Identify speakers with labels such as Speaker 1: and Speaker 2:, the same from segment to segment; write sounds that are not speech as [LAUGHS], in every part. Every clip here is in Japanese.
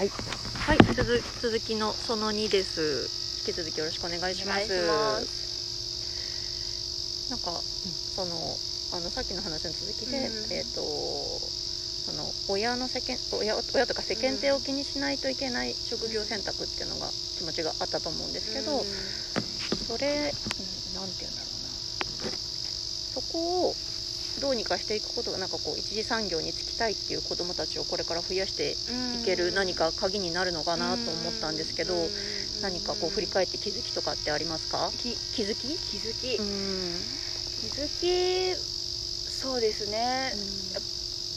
Speaker 1: はい、
Speaker 2: はい、続続きのその2です。引き続きよろしくお願いします。なんか、そのあのさっきの話の続きで、
Speaker 3: うん
Speaker 2: えっ、とその親の世間親親とか世間体を気にしないといけない職業選択っていうのが気持ちがあったと思うんですけど、それ、うん、なんて言うんだろうな。そこをどうにかしていくことがなんかこう一次産業に就きたいっていう子どもたちをこれから増やしていける何か鍵になるのかなと思ったんですけど、何かこう振り返って気づきとかってありますか？
Speaker 3: き
Speaker 2: 気づき？
Speaker 3: 気づき、
Speaker 2: うん。
Speaker 3: 気づきそうですね、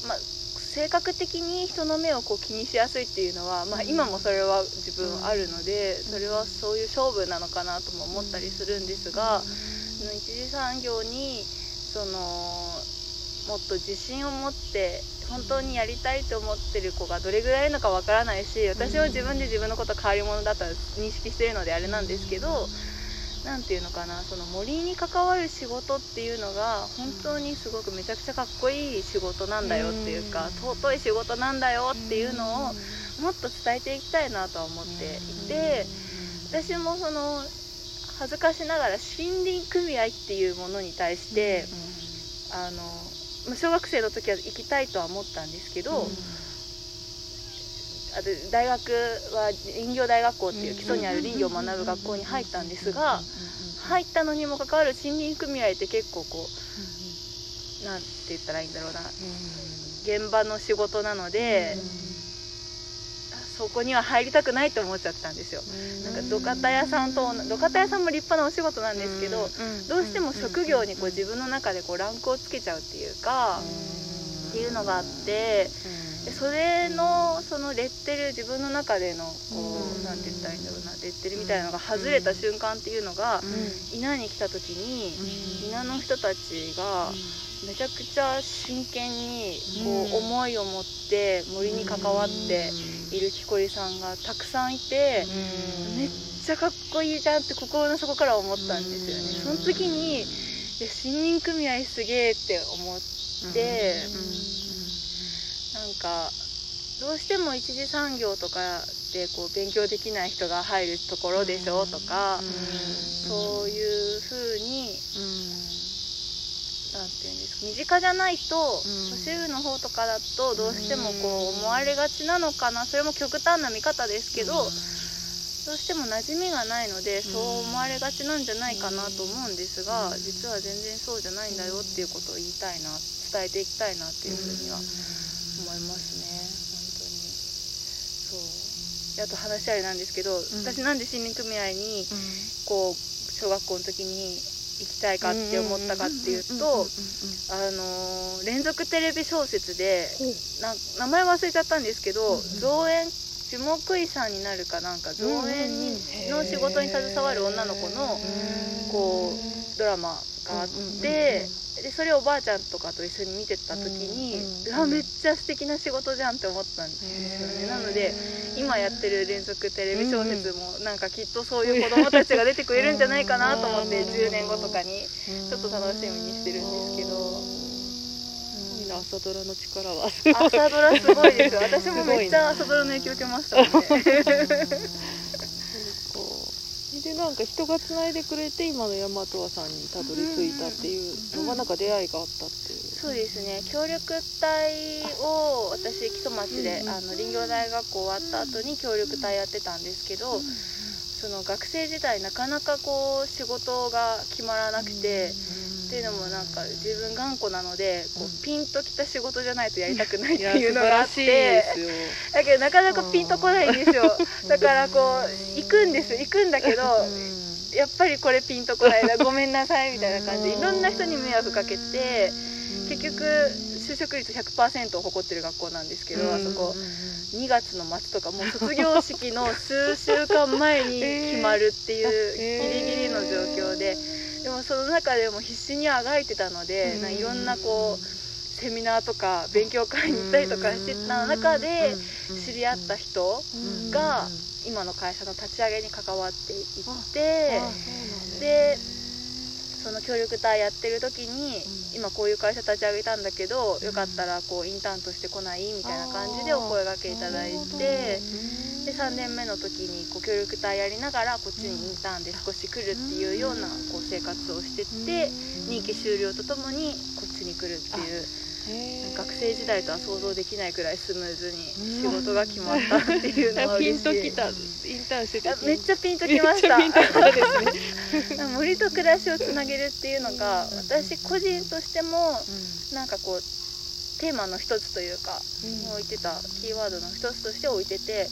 Speaker 3: まあ性格的に人の目をこう気にしやすいっていうのは、まあ、
Speaker 2: うん。
Speaker 3: 今もそれは自分あるので、それはそういう勝負なのかなとも思ったりするんですが、一次産業にそのもっと自信を持って本当にやりたいと思ってる子がどれぐらいいるのかわからないし私は自分で自分のこと変わり者だと認識してるのであれなんですけど何ていうのかなその森に関わる仕事っていうのが本当にすごくめちゃくちゃかっこいい仕事なんだよっていうか尊い仕事なんだよっていうのをもっと伝えていきたいなとは思っていて私もその恥ずかしながら森林組合っていうものに対して、あのまあ小学生の時は行きたいとは思ったんですけど、あと大学は林業大学校っていう基礎にある林業を学ぶ学校に入ったんですが入ったのにもかかわらず森林組合って結構こうなんて言ったらいいんだろうな。現場の仕事なので、そこには入りたくないと思っちゃったんですよ。なんか土方屋さんと土方屋さんも立派なお仕事なんですけど、どうしても職業にこう自分の中でこうランクをつけちゃうっていうか、っていうのがあってでそれのそのレッテル自分の中でのこうなんて言ったらいいんだろうなレッテルみたいなのが外れた瞬間っていうのが稲に来た時に稲の人たちがめちゃくちゃ真剣にこう思いを持って森に関わっている木こりさんがたくさんいてめっちゃかっこいいじゃんって心の底から思ったんですよね。その時にいや森林組合すげえって思って、なんかどうしても一次産業とかでこう勉強できない人が入るところでしょとか、そういう風になんていうん。ですか身近じゃないと、都市部の方とかだとどうしてもこう思われがちなのかな。それも極端な見方ですけど、どうしても馴染みがないのでそう思われがちなんじゃないかなと思うんですが、実は全然そうじゃないんだよっていうことを言いたいな伝えていきたいなっていうふうには思いますね。本当に。そう。であと話あれなんですけど、私なんで森林組合にこう小学校の時に行きたいかって思ったかっていうとあの連続テレビ小説で名前忘れちゃったんですけど、造園樹木医さんになるかなんか造園にの仕事に携わる女の子のこうドラマがあって。でそれをおばあちゃんとかと一緒に見てた時に、うわめっちゃ素敵な仕事じゃんって思ったんですよね。なので今やってる連続テレビ小説もなんかきっとそういう子供たちが出てくれるんじゃないかなと思って [LAUGHS] 10年後とかにちょっと楽しみにしてるんですけど。
Speaker 1: 朝ドラの力は。
Speaker 3: 朝ドラすごいですよ。[LAUGHS] 私もめっちゃ朝ドラの影響受けましたもんね [LAUGHS]
Speaker 1: でなんか人がつないでくれて今の大和和さんにたどり着いたっていうのがなんか出会いがあったっていう。
Speaker 3: そうですね。協力隊を私木曽町で、あの林業大学校終わった後に協力隊やってたんですけど、その学生時代なかなかこう仕事が決まらなくて、っていうのもなんか自分頑固なのでこうピンときた仕事じゃないとやりたくないっていうのがあって
Speaker 1: すよ。
Speaker 3: だけどなかなかピンとこないんですよ。だからこう行くんです行くんだけど、やっぱりこれピンとこないなごめんなさいみたいな感じでいろんな人に迷惑かけて結局就職率100%を誇ってる学校なんですけど、あそこ。2月の末とかもう卒業式の数週間前に決まるっていう [LAUGHS] ギリギリの状況ででもその中でも必死にあがいてたので、なんかいろんなこうセミナーとか勉強会に行ったりとかしてた中で知り合った人が今の会社の立ち上げに関わっていってでその協力隊やってる時に、今こういう会社立ち上げたんだけど、よかったらこうインターンとして来ない？みたいな感じでお声掛けいただいてで3年目の時にこう協力隊やりながらこっちにインターンで少し来るっていうようなこう生活をしてって任期終了とともにこっちに来るっていう。学生時代とは想像できないくらいスムーズに仕事が決まったっていうのは [LAUGHS]
Speaker 1: ピンときたインターンしてて
Speaker 3: あめっちゃピンときました。
Speaker 1: めっちゃピンときた。ですね
Speaker 3: 森と暮らしをつなげるっていうのが私個人としてもなんかこうテーマの一つというか、置いてたキーワードの一つとして置いてて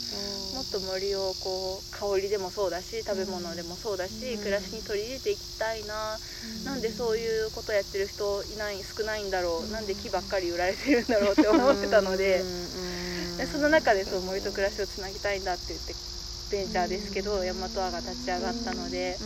Speaker 3: もっと森をこう香りでもそうだし食べ物でもそうだし、暮らしに取り入れていきたいな、なんでそういうことやってる人いない少ないんだろう、なんで木ばっかり売られてるんだろうって思ってたので。でその中でそう森と暮らしをつなぎたいんだって言ってベンチャーですけど大和アが立ち上がったので、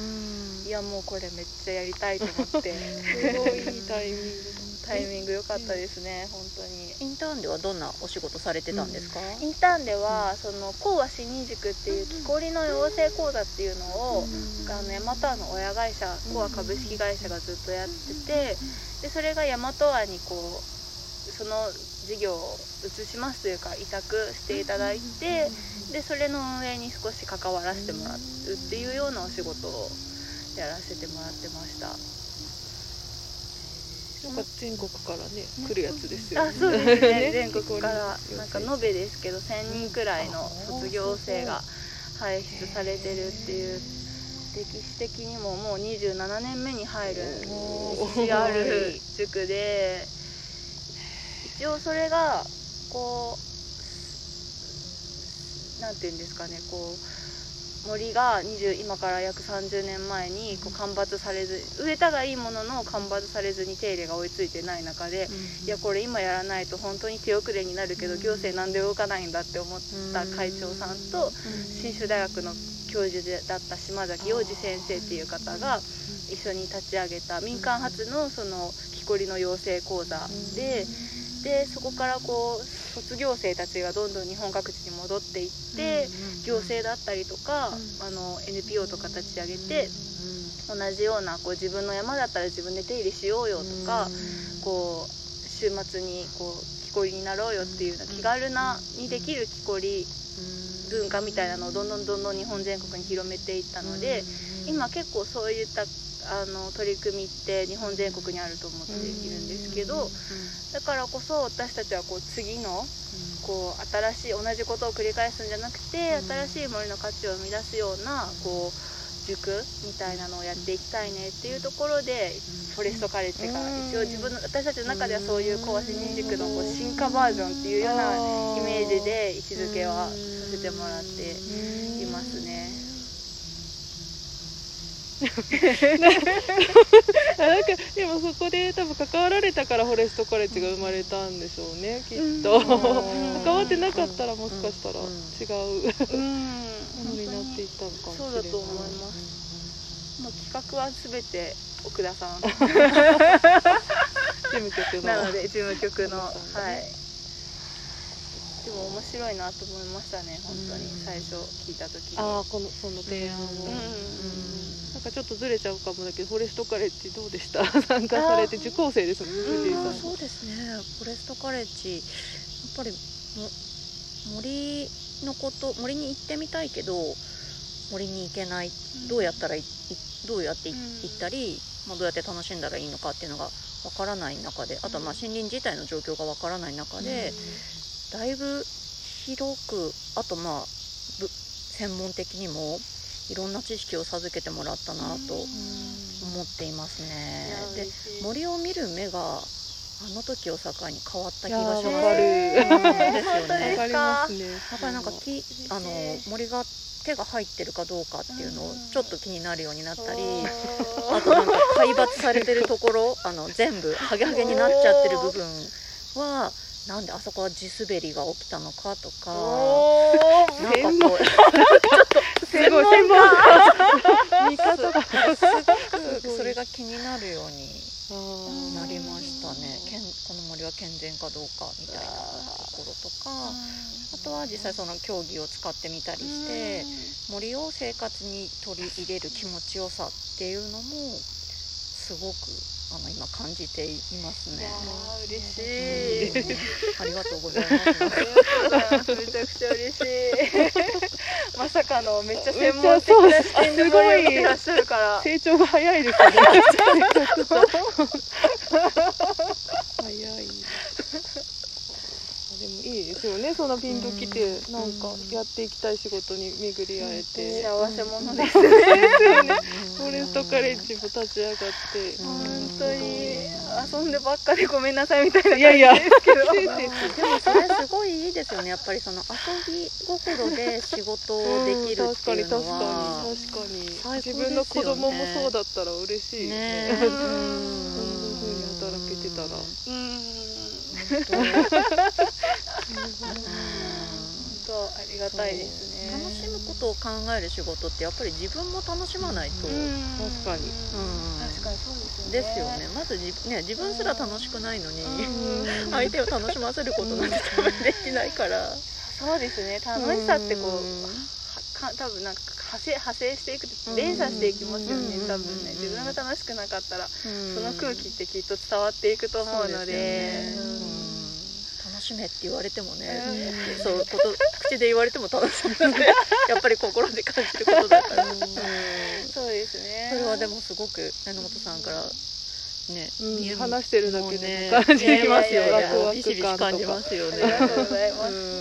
Speaker 3: いやもうこれめっちゃやりたいと思って。
Speaker 1: すごいいいタイミング
Speaker 3: タイミング良かったですね本当に。
Speaker 2: インターンではどんなお仕事されてたんですか、
Speaker 3: インターンでは、その講和市民塾っていう木こりの養成講座っていうのを、あのヤマトアの親会社コア株式会社がずっとやっててでそれがヤマトアにこうその事業を移しますというか委託していただいてでそれの運営に少し関わらせてもらうっていうようなお仕事をやらせてもらってました。
Speaker 1: なんか全国からね来るやつですよ
Speaker 3: あそうですね。[LAUGHS] 全国からなんか延べです。けど1000人くらいの卒業生が輩出されてるっていう歴史的にももう27年目に入る歴史ある塾で一応それがこうなんていうんですかねこう森が20今から約30年前にこう間伐されず植えたがいいものの間伐されずに手入れが追いついてない中で、いやこれ今やらないと本当に手遅れになるけど、行政なんで動かないんだって思った会長さんと、信州大学の教授でだった島崎洋二先生っていう方が一緒に立ち上げた民間初のその木こりの養成講座で。でそこからこう卒業生たちがどんどん日本各地に戻っていって、行政だったりとか、あの NPO とか立ち上げて、同じようなこう自分の山だったら自分で手入れしようよとか、こう週末にこう木こりになろうよっていうような気軽なにできる木こり文化みたいなのをどんどんどんどん日本全国に広めていったので、今結構そういったあの取り組みって日本全国にあると思っているんですけど、だからこそ私たちはこう次のこう新しい同じことを繰り返すんじゃなくて、新しい森の価値を生み出すようなこう塾みたいなのをやっていきたいねっていうところで、フォレストカレッジが一応自分の私たちの中ではそういう小橋新塾のこう進化バージョンっていうようなイメージで位置づけはさせてもらっていますね。
Speaker 1: あなんかでもそこで多分関わられたからフォレストカレッジが生まれたんでしょうねきっと。
Speaker 3: うん。
Speaker 1: 関わってなかったらもしかしたら
Speaker 2: うん。
Speaker 1: 違う
Speaker 3: うん
Speaker 1: ものになっていったのかもしれない
Speaker 3: そうだと思います。もう企画はすべて奥田さん。[LAUGHS]
Speaker 1: 事務局の。
Speaker 3: なので事務局の、
Speaker 1: 奥
Speaker 3: はい。でも面白いなと思いましたね本当に。
Speaker 2: うん。
Speaker 3: 最初聞いた時。に。
Speaker 1: ああこのその提案を、
Speaker 3: うん
Speaker 1: かちょっとずれちゃうかもだけどフォレストカレッジどうでした？[LAUGHS] 参加されて受講生ですもん。ね
Speaker 2: そうですね。フォレストカレッジやっぱりも森のこと森に行ってみたいけど森に行けない。どうやったらどうやって行ったり、まあ、どうやって楽しんだらいいのかっていうのがわからない中であとはまあ森林自体の状況がわからない中で、だいぶ広くあとまあぶ専門的にもいろんな知識を授けてもらったなと思っていますね。で森を見る目があの時を境に変わった気がします。
Speaker 1: ーわかる。
Speaker 2: うんですよ
Speaker 3: 本当
Speaker 2: ね。
Speaker 3: です
Speaker 1: わかりますね。
Speaker 2: やっぱりなんか木あの森が手が入ってるかどうかっていうのをちょっと気になるようになったり、あとなんか海抜されてるところ [LAUGHS] あの全部ハゲハゲになっちゃってる部分はなんであそこは地滑りが起きたのかとか。なんかこう [LAUGHS]
Speaker 1: すごい専門家。見方が
Speaker 2: すごくそれが気になるようになりましたね。けんこの森は健全かどうかみたいなところとか。あとは実際その競技を使ってみたりして森を生活に取り入れる気持ちよさっていうのもすごくあの今感じていますね
Speaker 3: 嬉しい。
Speaker 2: うん [LAUGHS] ありがとうございます。
Speaker 3: めちゃくちゃ嬉しい。まさかのめっちゃ専門的な視点で盛り上げてらっしゃるから。
Speaker 1: 成長が早いですね早いでもいいですよねそのピンときて
Speaker 2: うん
Speaker 1: なんかやっていきたい仕事に巡り会えて [LAUGHS]
Speaker 3: 幸せ者です。[LAUGHS]
Speaker 1: フォレストカレッジも立ち上がって
Speaker 3: 本当に遊んでばっかでごめんなさいみたいな感じ
Speaker 1: いやいや。
Speaker 3: ですけど。
Speaker 2: でもそれすごいいいですよね。やっぱりその遊び心で仕事をできる
Speaker 1: うん
Speaker 2: っていうの
Speaker 1: 確か
Speaker 2: は。
Speaker 1: に確かに確かに。自分の子供もそうだったら嬉しいよね
Speaker 2: ね
Speaker 1: そん。な風に働けてたら。
Speaker 3: うん。本当ありがたいですね。
Speaker 2: 楽しむことを考える仕事ってやっぱぱり自分も楽しまないと、
Speaker 1: 確かに
Speaker 3: 確かにそうですよね
Speaker 2: ですよね。まずじ、ね、自分すら楽しくないのに、
Speaker 3: うん。[LAUGHS]
Speaker 2: 相手を楽しませることなんて多分できないから。
Speaker 3: そうですね。楽しさってこうか多分なんか派生派生していくと連鎖していきますよね
Speaker 2: うん。
Speaker 3: 多分ね。
Speaker 2: うん
Speaker 3: 自分が楽しくなかったら
Speaker 2: うん。
Speaker 3: その空気ってきっと伝わっていくと思うので
Speaker 2: しめって言われてもね、
Speaker 3: うん。
Speaker 2: そうこと口で言われても楽しめない。[LAUGHS] やっぱり心で感じることだから、うん。
Speaker 3: そうですね。
Speaker 2: それはでもすごく榎本さんからね、
Speaker 1: うん。話してるだけで感じ
Speaker 3: て
Speaker 2: ますよね。
Speaker 3: ワク
Speaker 1: ワク
Speaker 2: ビシビシ
Speaker 1: 感
Speaker 2: じますよね。
Speaker 3: ありがとうございます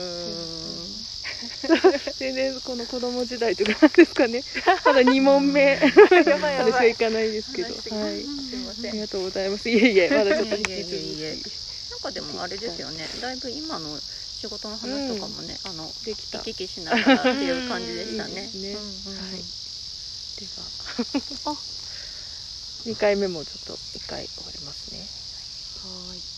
Speaker 1: 全然この子供時代とかですかね。まだ2問目。私
Speaker 3: ば
Speaker 1: はい。いかないですけど。はい。
Speaker 3: すいません。
Speaker 1: ありがとうございます。いえいえまだちょっと引き続
Speaker 2: なんかでもあれですよね。だいぶ今の仕事の話とかもね、あの
Speaker 1: きできた。
Speaker 2: 行き来しながらっていう感じでしたね。
Speaker 1: いいね
Speaker 2: うんうんうん。
Speaker 1: はい。では。[LAUGHS] 2回目もちょっと1回終わりますね。
Speaker 2: はい